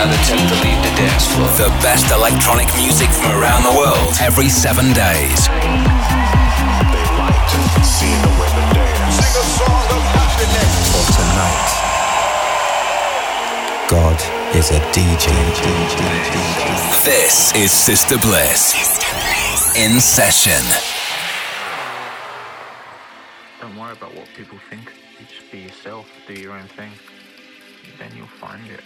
Not attempt to leave the dance floor. the best electronic music from around the world every seven days. For tonight, God is a DJ. This is Sister Bliss. In session. Don't worry about what people think. You just be yourself, do your own thing. Then you'll find it.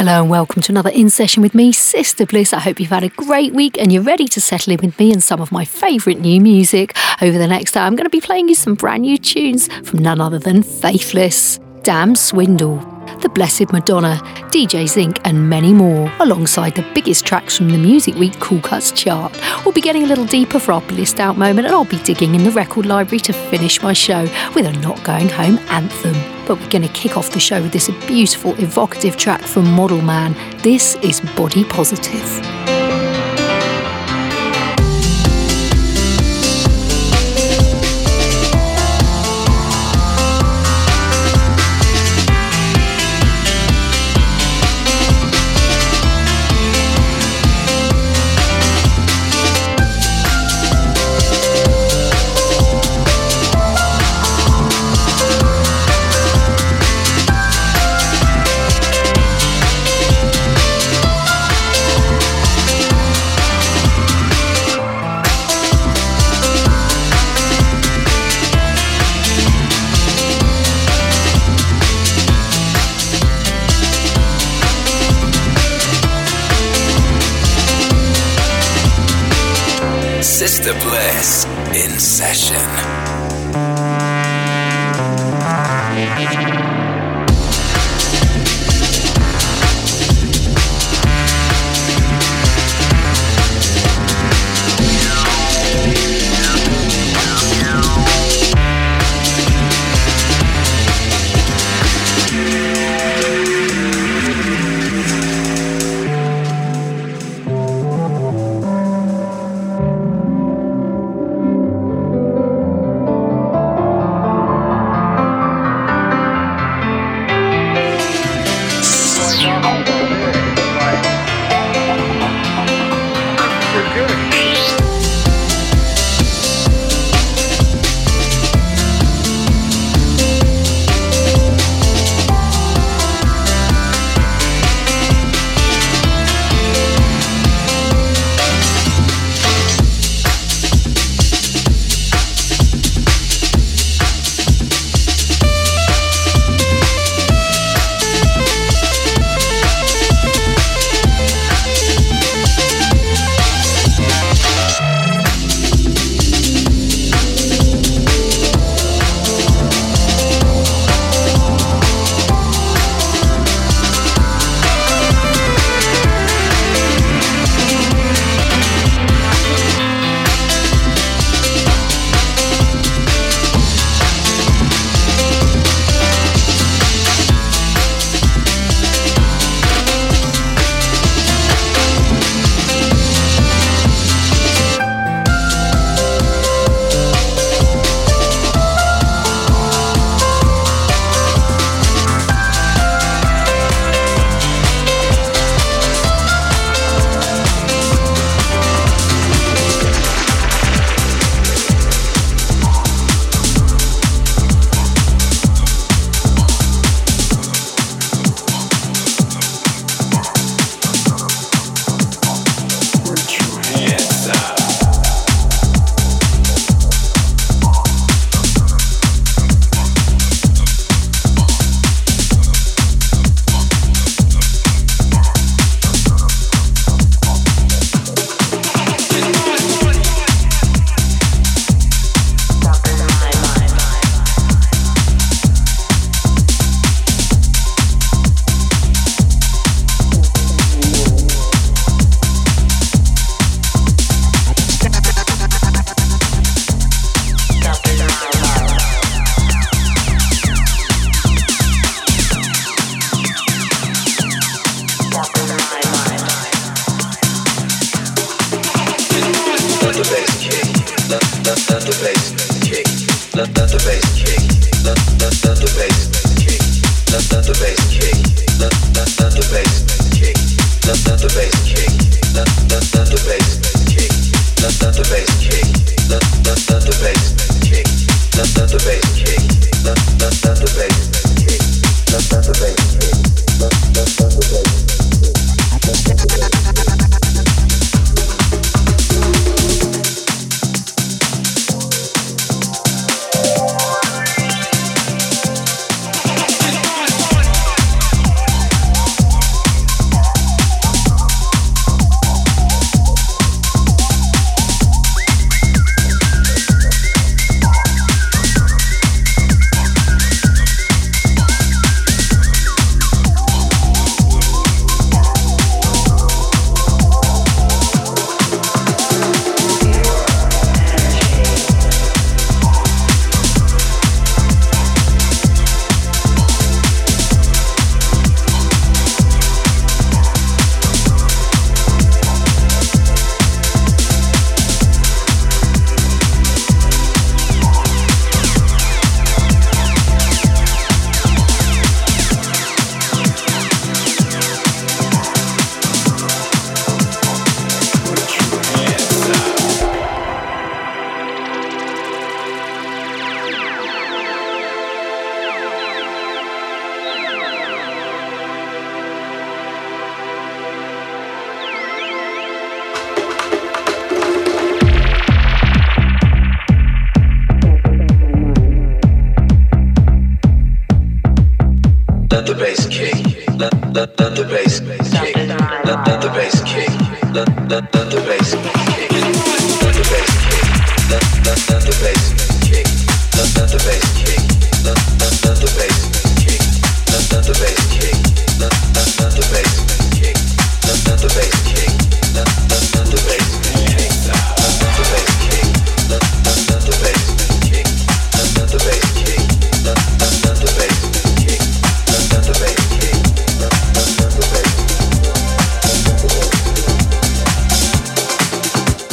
Hello and welcome to another In Session with me, Sister Bliss. I hope you've had a great week and you're ready to settle in with me and some of my favourite new music. Over the next hour, I'm going to be playing you some brand new tunes from none other than Faithless, Dam Swindle, The Blessed Madonna, DJ Zinc, and many more, alongside the biggest tracks from the Music Week Cool Cuts chart. We'll be getting a little deeper for our blissed out moment, and I'll be digging in the record library to finish my show with a Not Going Home anthem. But we're going to kick off the show with this beautiful, evocative track from Model Man. This is Body Positive. Session.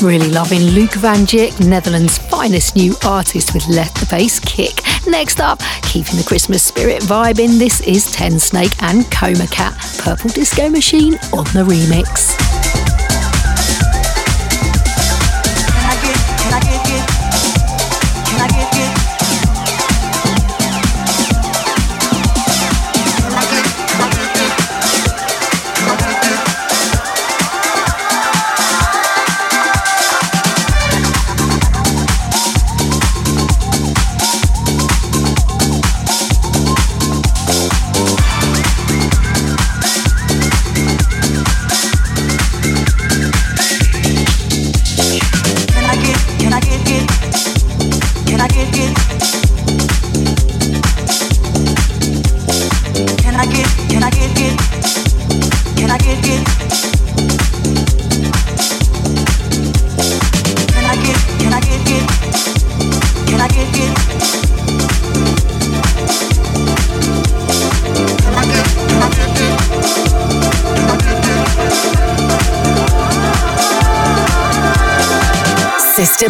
Really loving Luke van Dijk, Netherlands' finest new artist with Let the Bass Kick. Next up, keeping the Christmas spirit vibing, this is Tensnake and Coma Cat, Purple Disco Machine on the remix.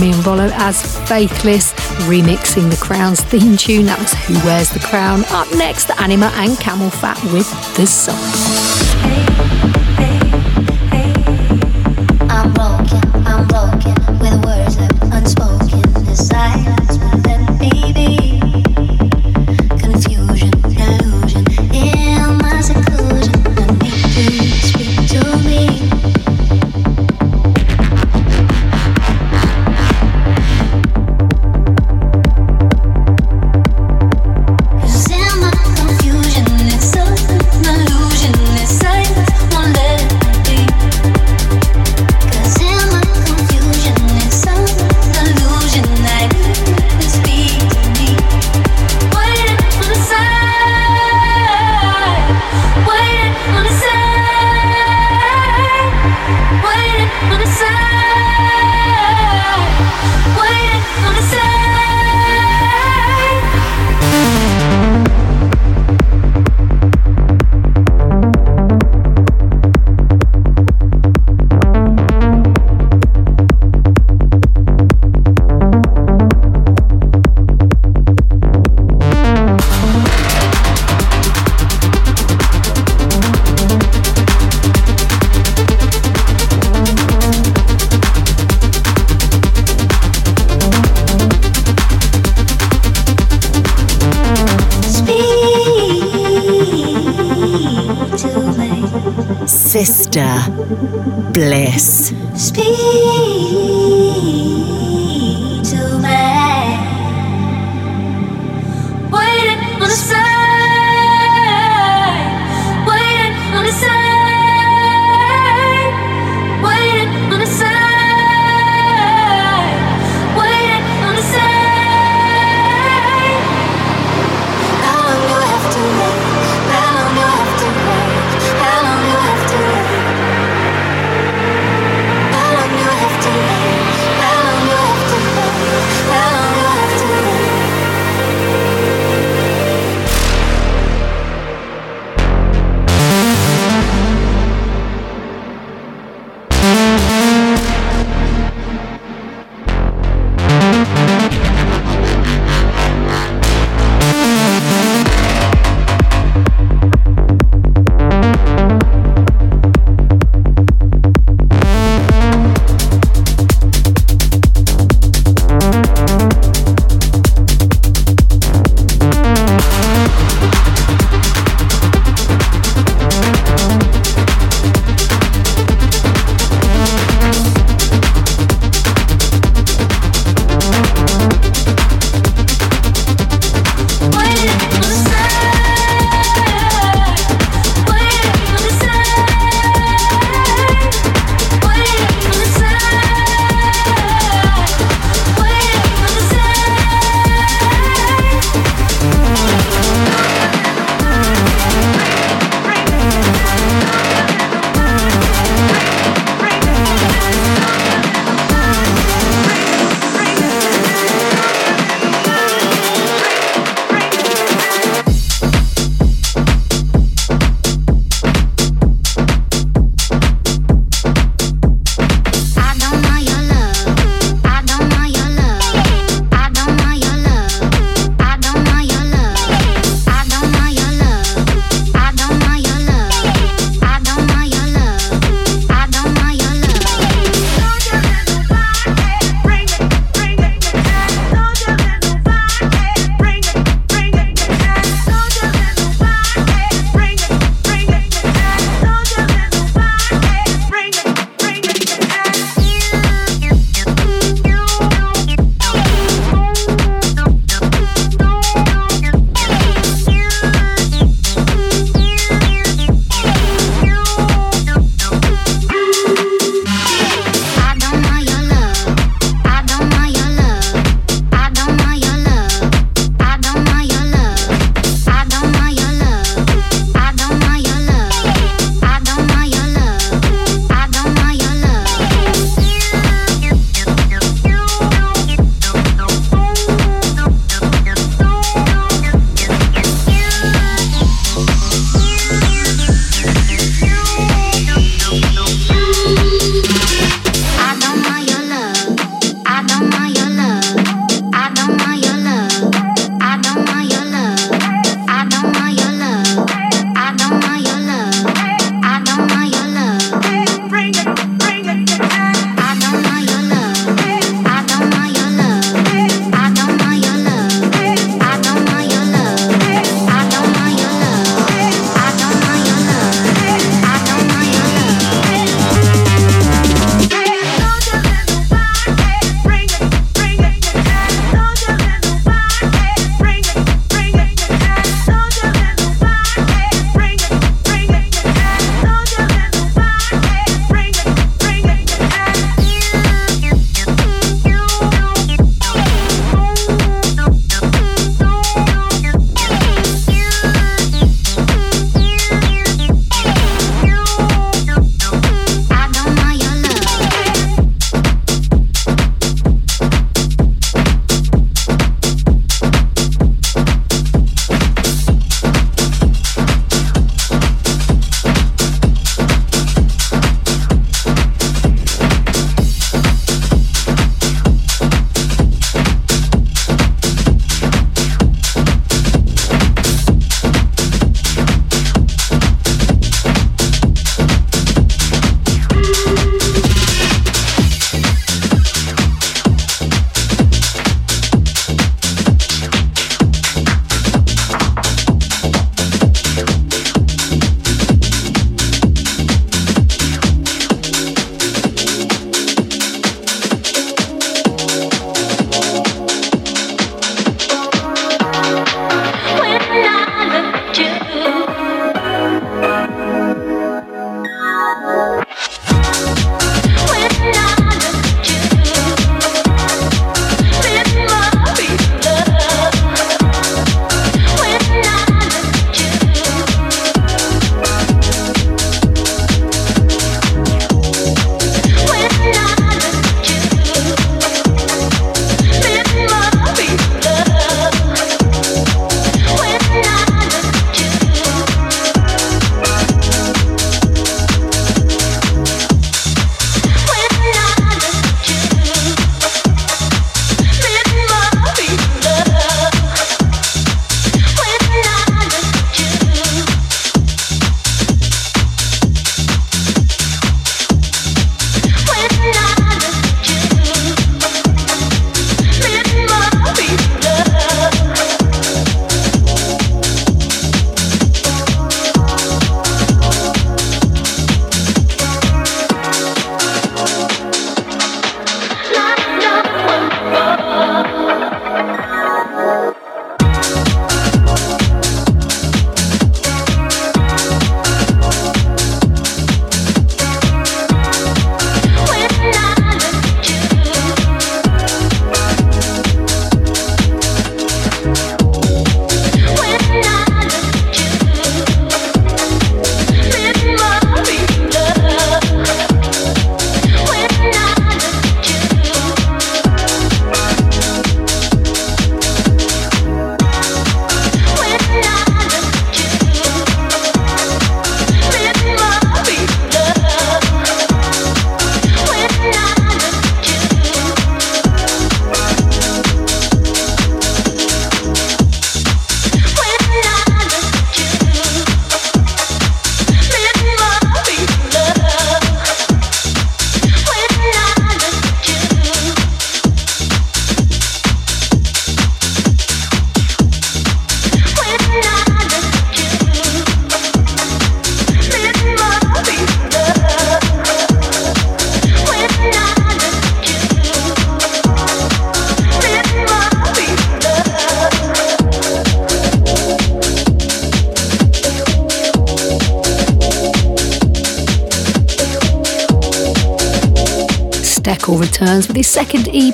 Me and Rollo as Faithless, remixing the Crown's theme tune. That was Who Wears the Crown. Up next, Anima and CamelPhat with The Song.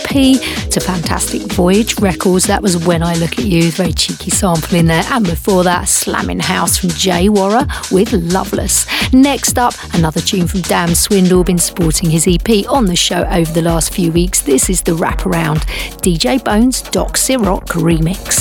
EP to Fantastic Voyage Records. That was When I Look at You, very cheeky sample in there. And before that, Slamming House from Jay Warrer with Loveless. Next up, another tune from Dam Swindle, been sporting his EP on the show over the last few weeks. This is the wraparound DJ Bones Doc Siroc remix.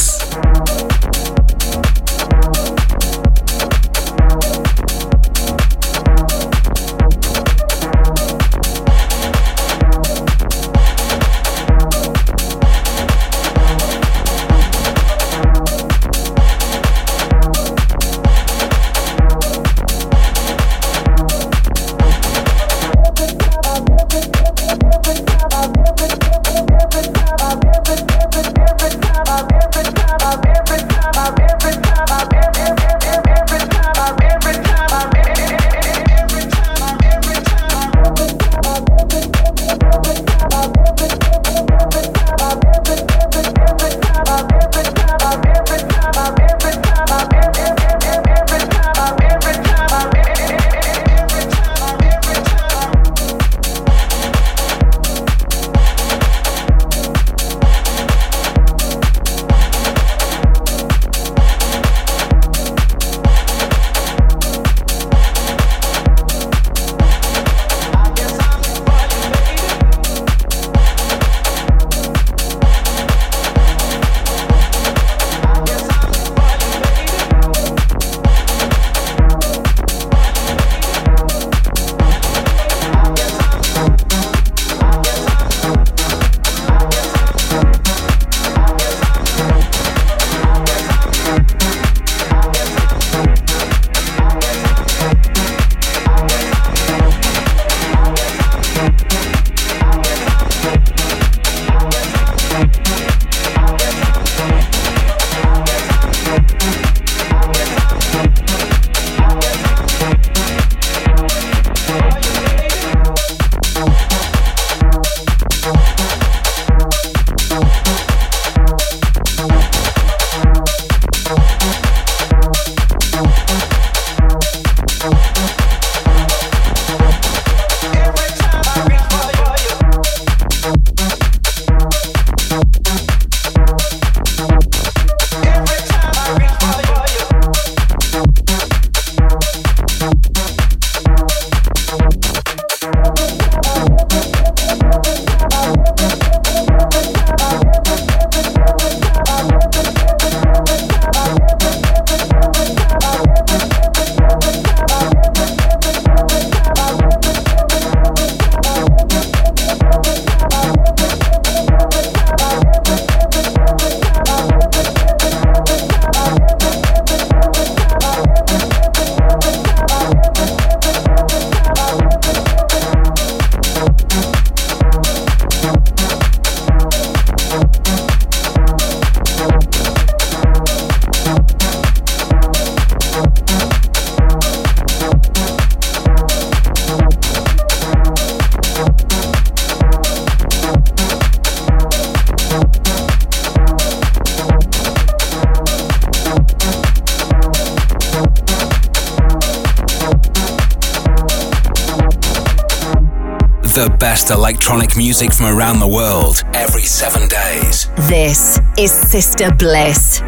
best electronic music from around the world every seven days. This is Sister Bliss.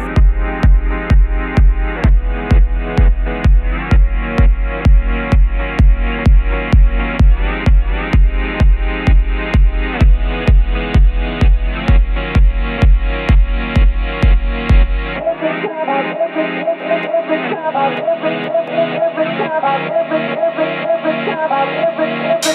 Every, every, every time I, every, every, every time I, every, every.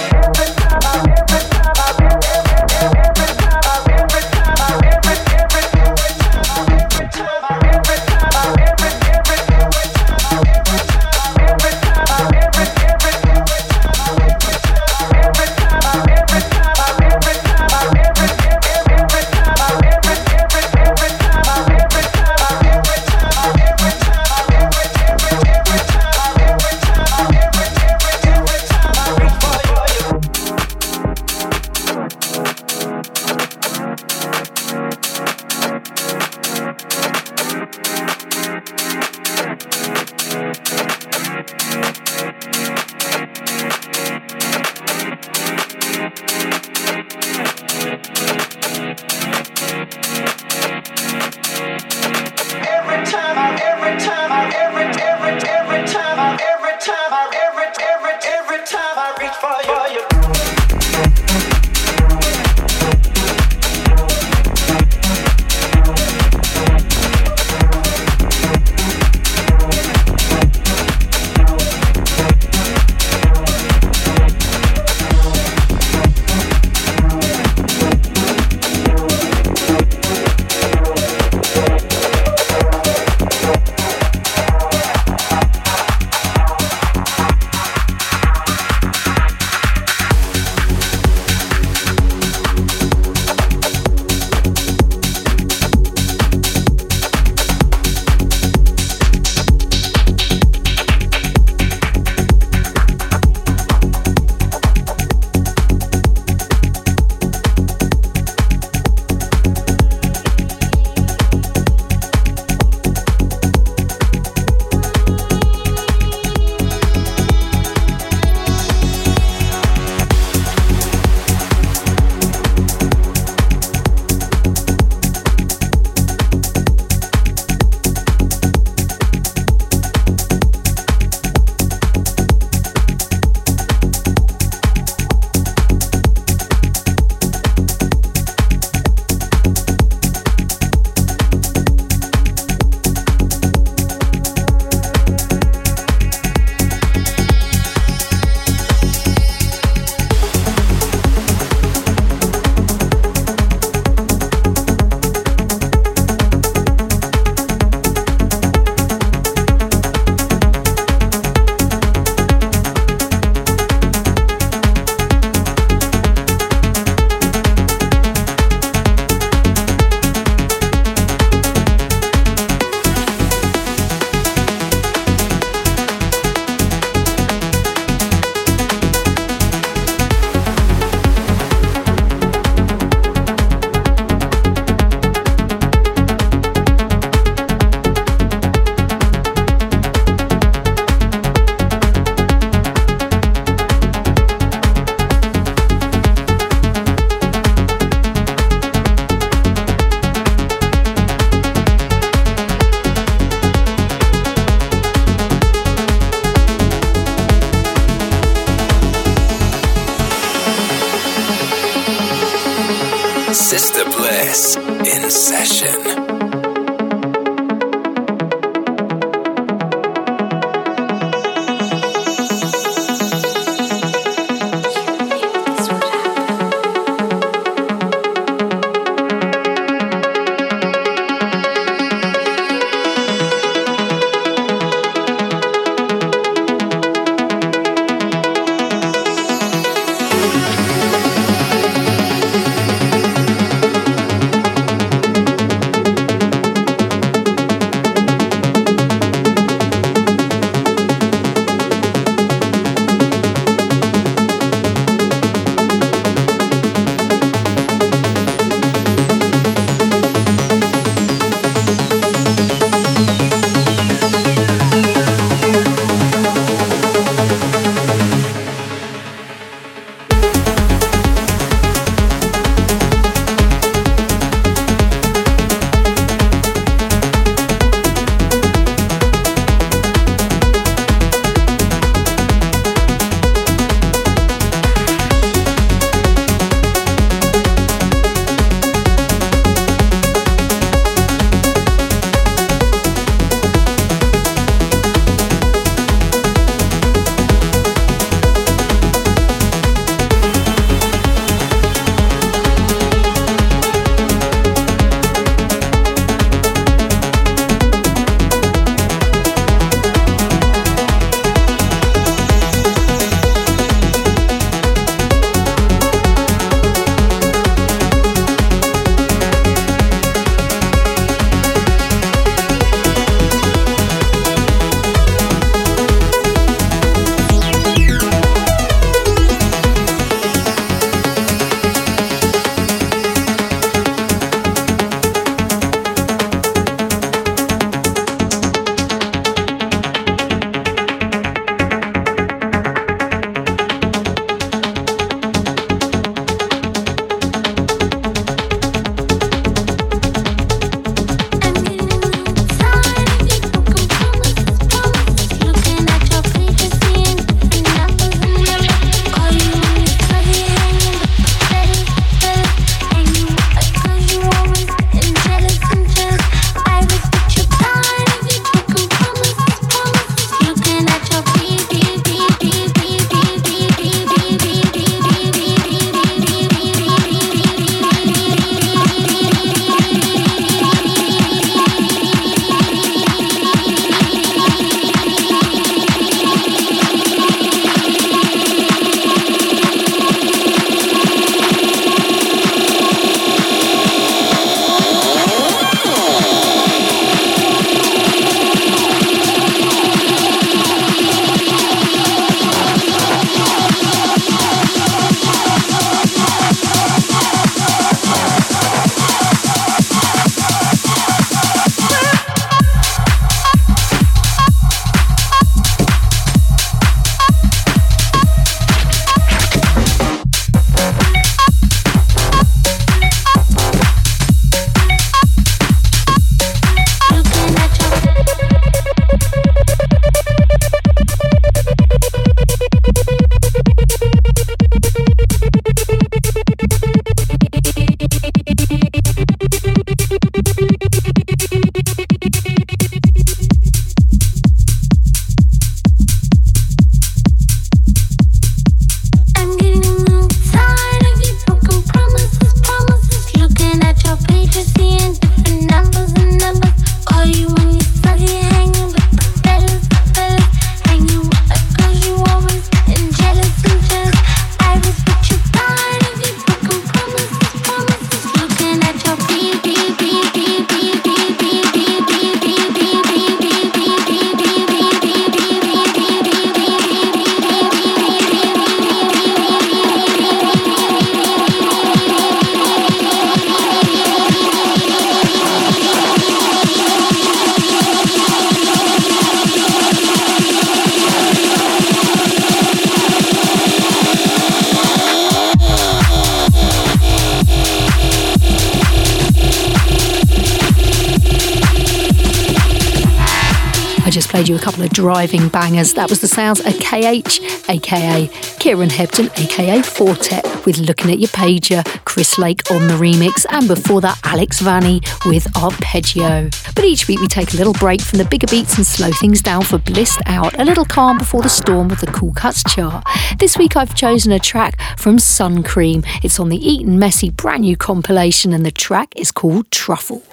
Driving bangers. That was the sounds of KH, aka Kieran Hebden, aka Four Tet, with Looking at Your Pager, Chris Lake on the remix, and before that, Alex Vanny with Arpeggio. But each week we take a little break from the bigger beats and slow things down for Blissed Out, a little calm before the storm with the Cool Cuts chart. This week I've chosen a track from Sun Cream. It's on the Eton Messy brand new compilation, and the track is called Truffle.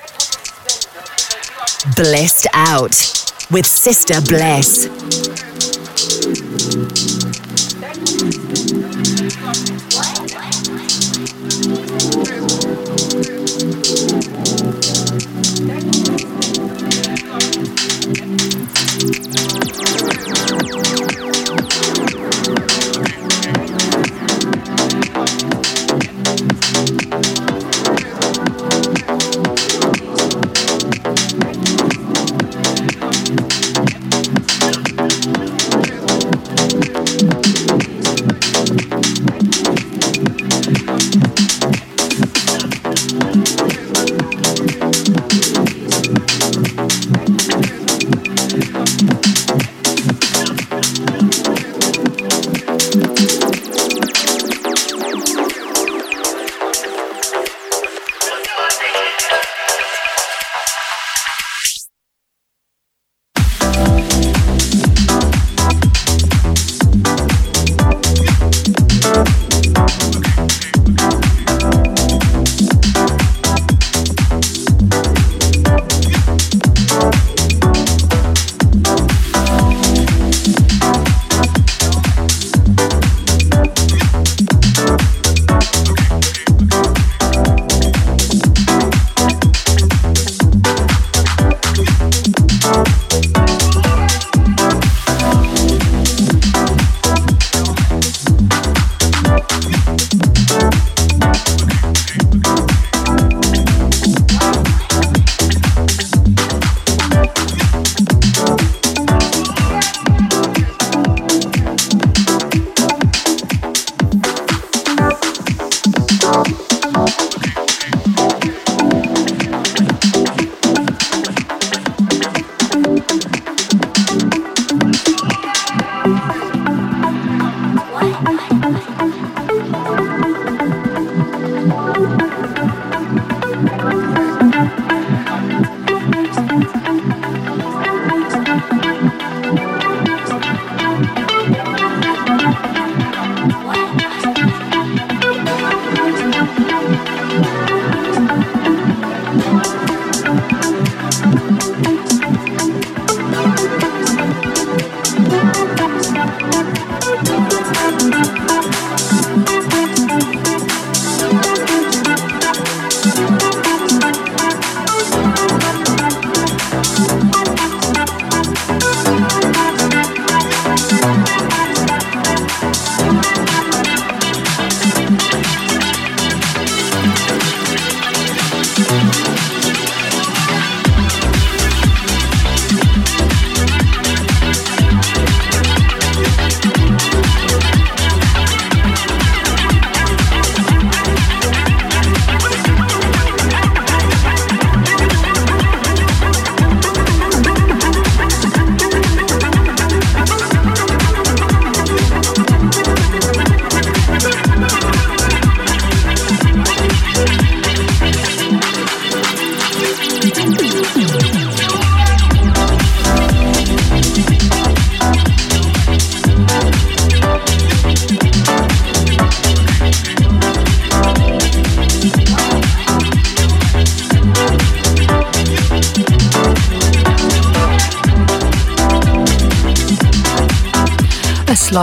Blissed Out with Sister Bliss.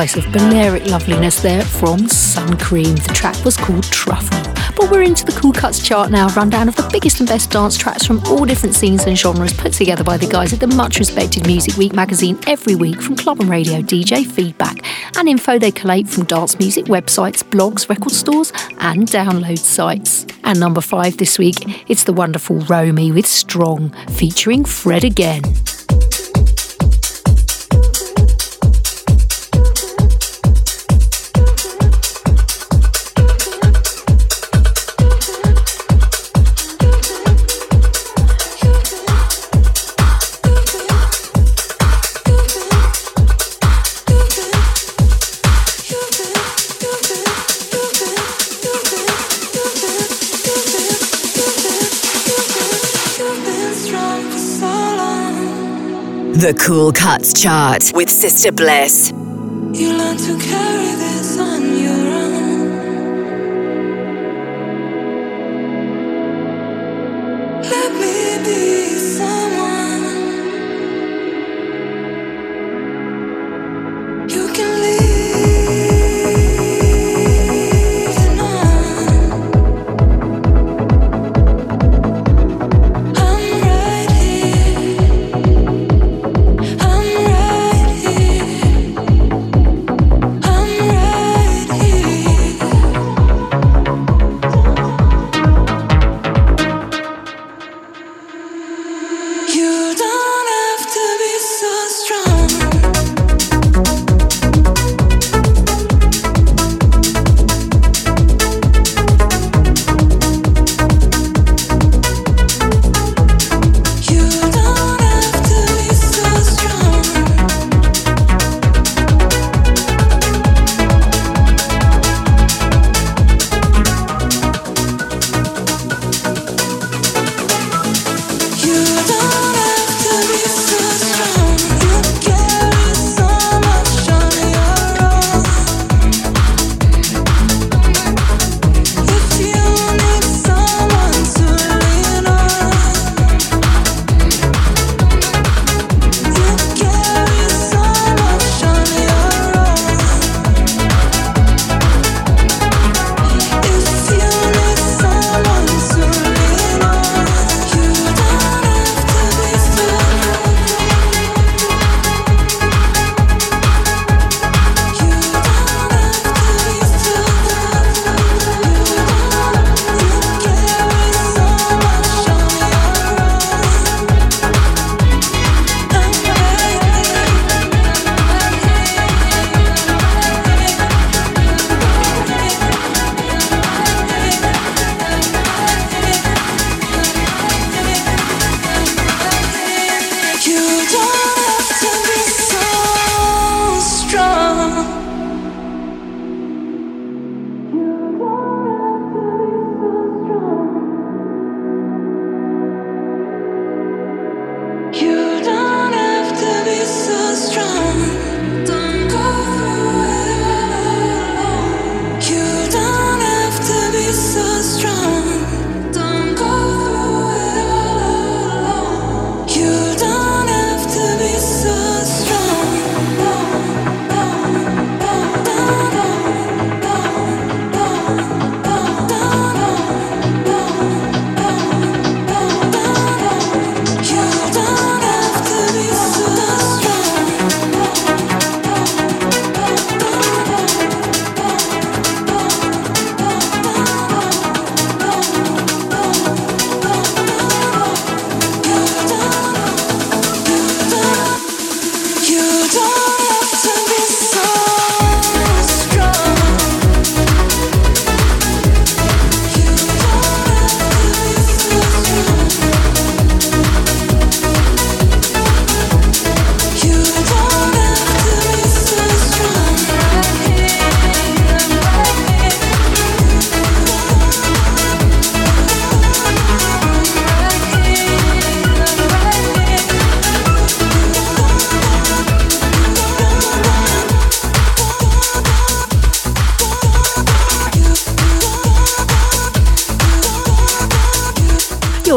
Slice of Balearic loveliness there from Sun Cream. The track was called Truffle. But we're into the Cool Cuts chart now, rundown of the biggest and best dance tracks from all different scenes and genres put together by the guys at the much respected Music Week magazine every week from club and radio DJ feedback and info they collate from dance music websites, blogs, record stores, and download sites. And number five this week, it's the wonderful Romy with Strong, featuring Fred again. The Cool Cuts Chart with Sister Bliss. You learn to carry this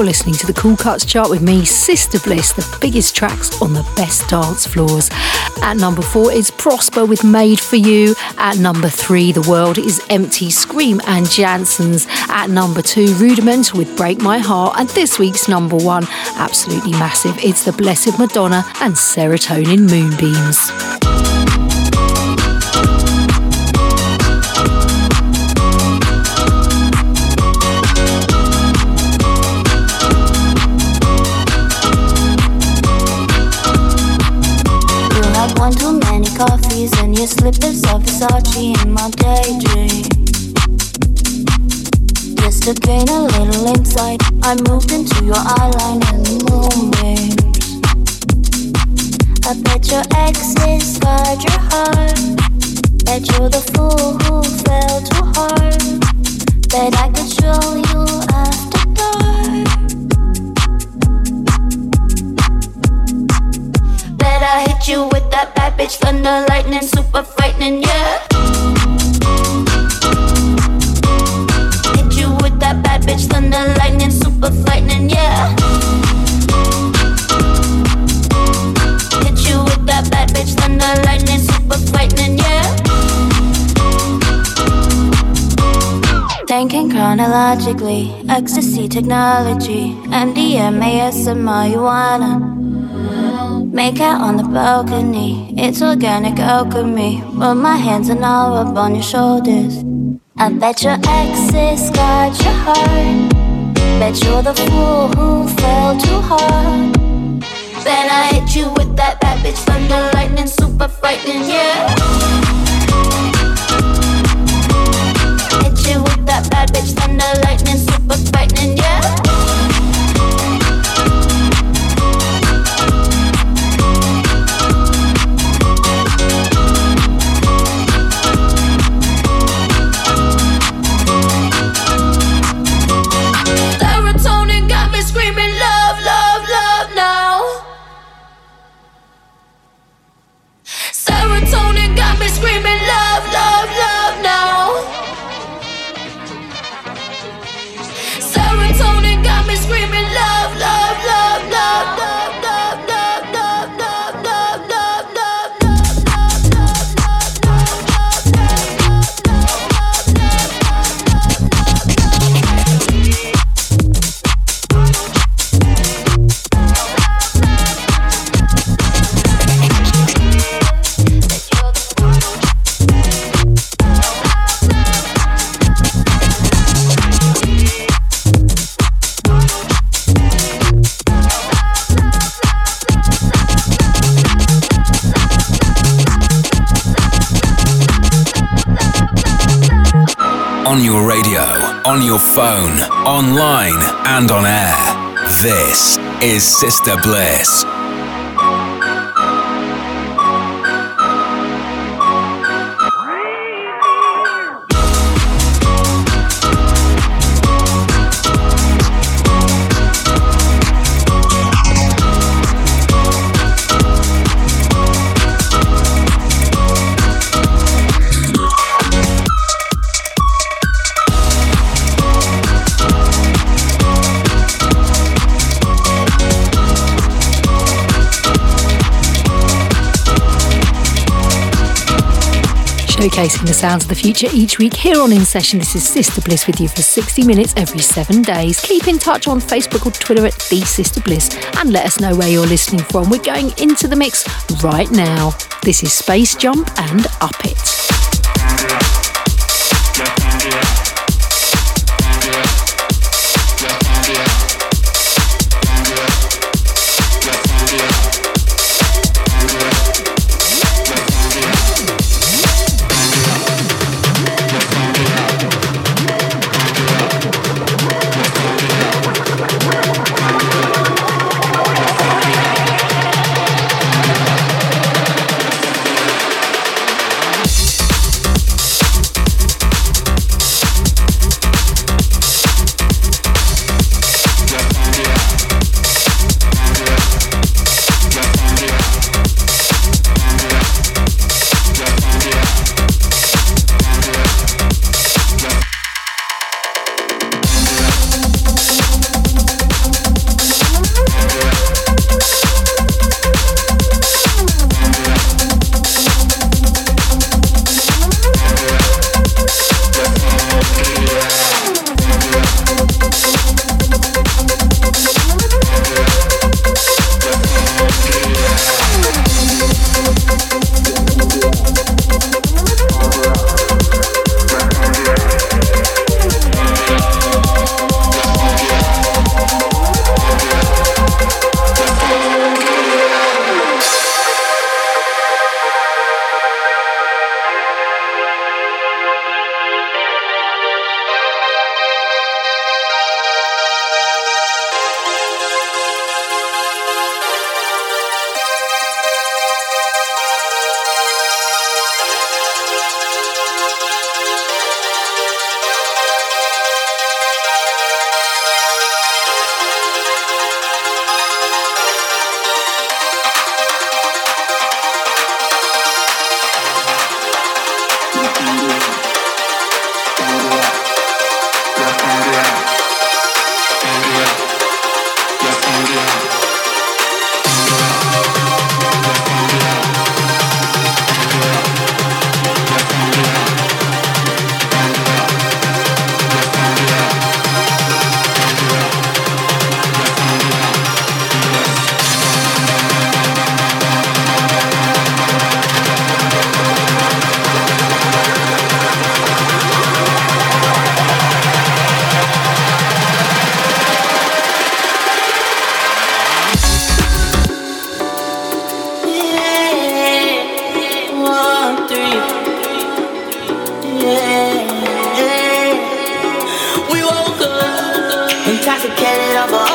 You're listening to the Cool Cuts chart with me, Sister Bliss, the biggest tracks on the best dance floors. At number four is Prosper with Made for You. At number three, The World is Empty, Scream and Jansons. At number two, Rudiment with Break My Heart. And this week's number one, absolutely massive, it's The Blessed Madonna and Serotonin Moonbeams. Slippers of Versace in my daydream. Just to gain a little insight, I moved into your eyeline and moonbeams. I bet your exes guard your heart. Bet you're the fool who fell too hard. Bet I could show you bitch, thunder, lightning, super frightening, yeah. Hit you with that bad bitch, thunder, lightning, super frightening, yeah. Hit you with that bad bitch, thunder, lightning, super frightening, yeah. Thinking chronologically, ecstasy technology, MDMA, and marijuana. Make out on the balcony, it's organic alchemy. Put my hands and all up on your shoulders. I bet your exes got your heart. Bet you're the fool who fell too hard. Then I hit you with that bad bitch thunder lightning, super frightening, yeah. Hit you with that bad bitch thunder lightning, super frightening, yeah. On your radio, on your phone, online, and on air. This is Sister Bliss. Showcasing the sounds of the future each week here on In Session. This is Sister Bliss with you for 60 minutes every seven days. Keep in touch on Facebook or Twitter at The Sister Bliss and let us know where you're listening from. We're going into the mix right now. This is Space Jump and Up It. Medicated off of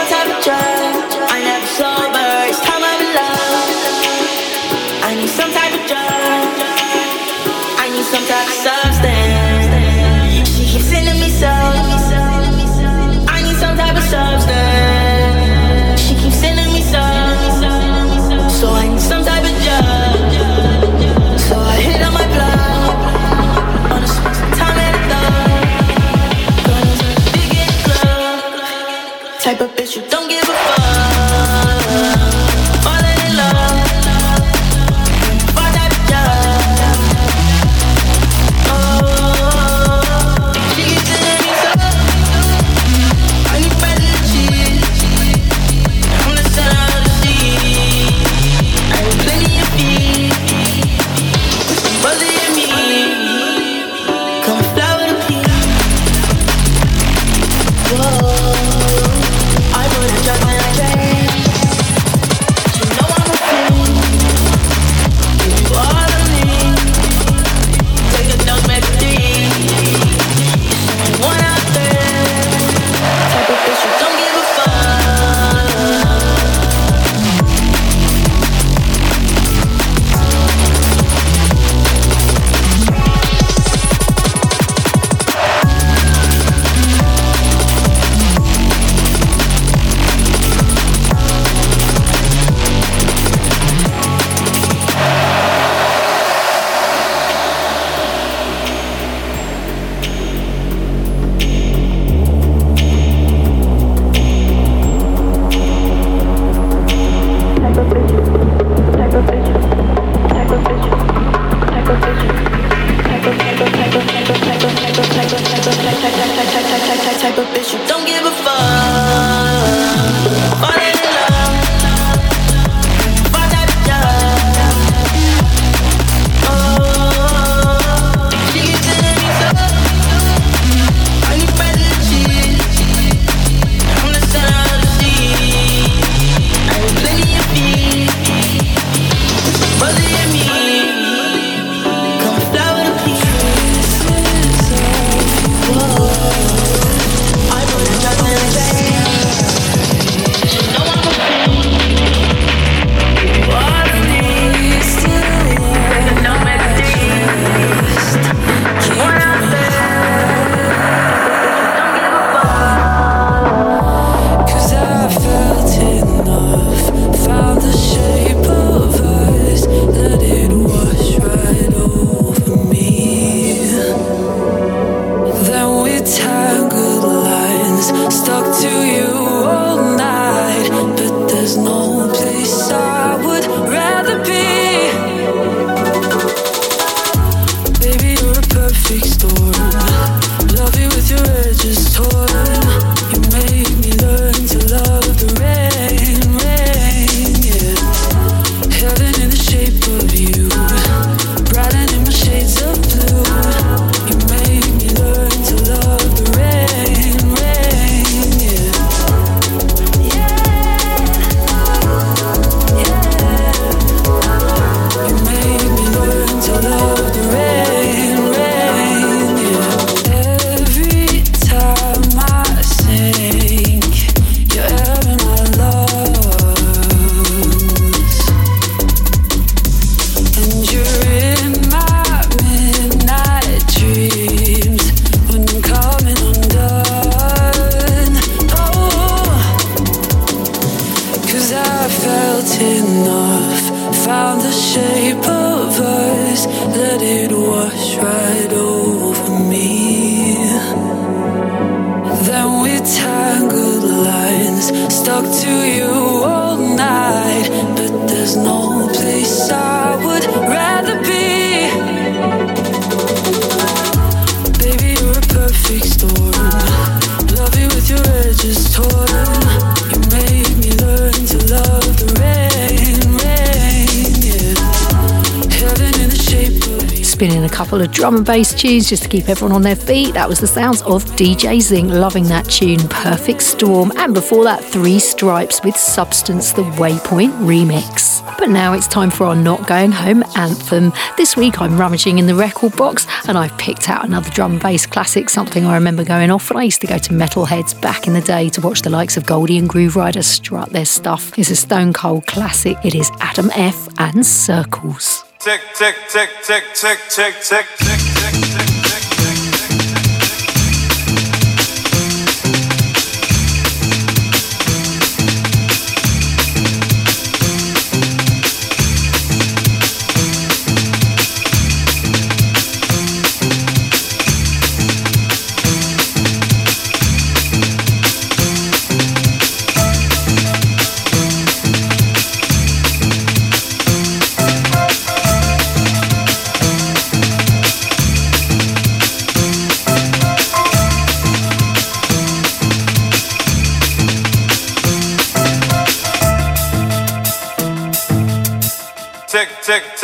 drum and bass tunes just to keep everyone on their feet. That was the sounds of DJ Zinc, loving that tune, Perfect Storm. And before that, Three Stripes with Substance, the Waypoint remix. But now it's time for our Not Going Home anthem. This week I'm rummaging in the record box and I've picked out another drum and bass classic, something I remember going off when I used to go to Metalheadz back in the day to watch the likes of Goldie and Grooverider strut their stuff. It's a Stone Cold classic. It is Adam F. and Circles. Tick, tick, tick, tick, tick, tick, tick.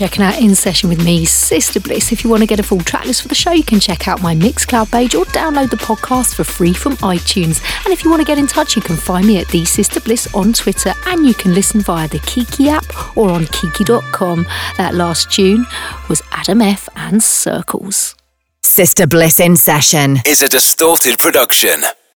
checking out In Session with me, Sister Bliss. If you want to get a full track list for the show, you can check out my Mixcloud page or download the podcast for free from iTunes. And if you want to get in touch, you can find me at The Sister Bliss on Twitter and you can listen via the Kiki app or on kiki.com. That last tune was Adam F. and Circles. Sister Bliss in Session is a distorted production.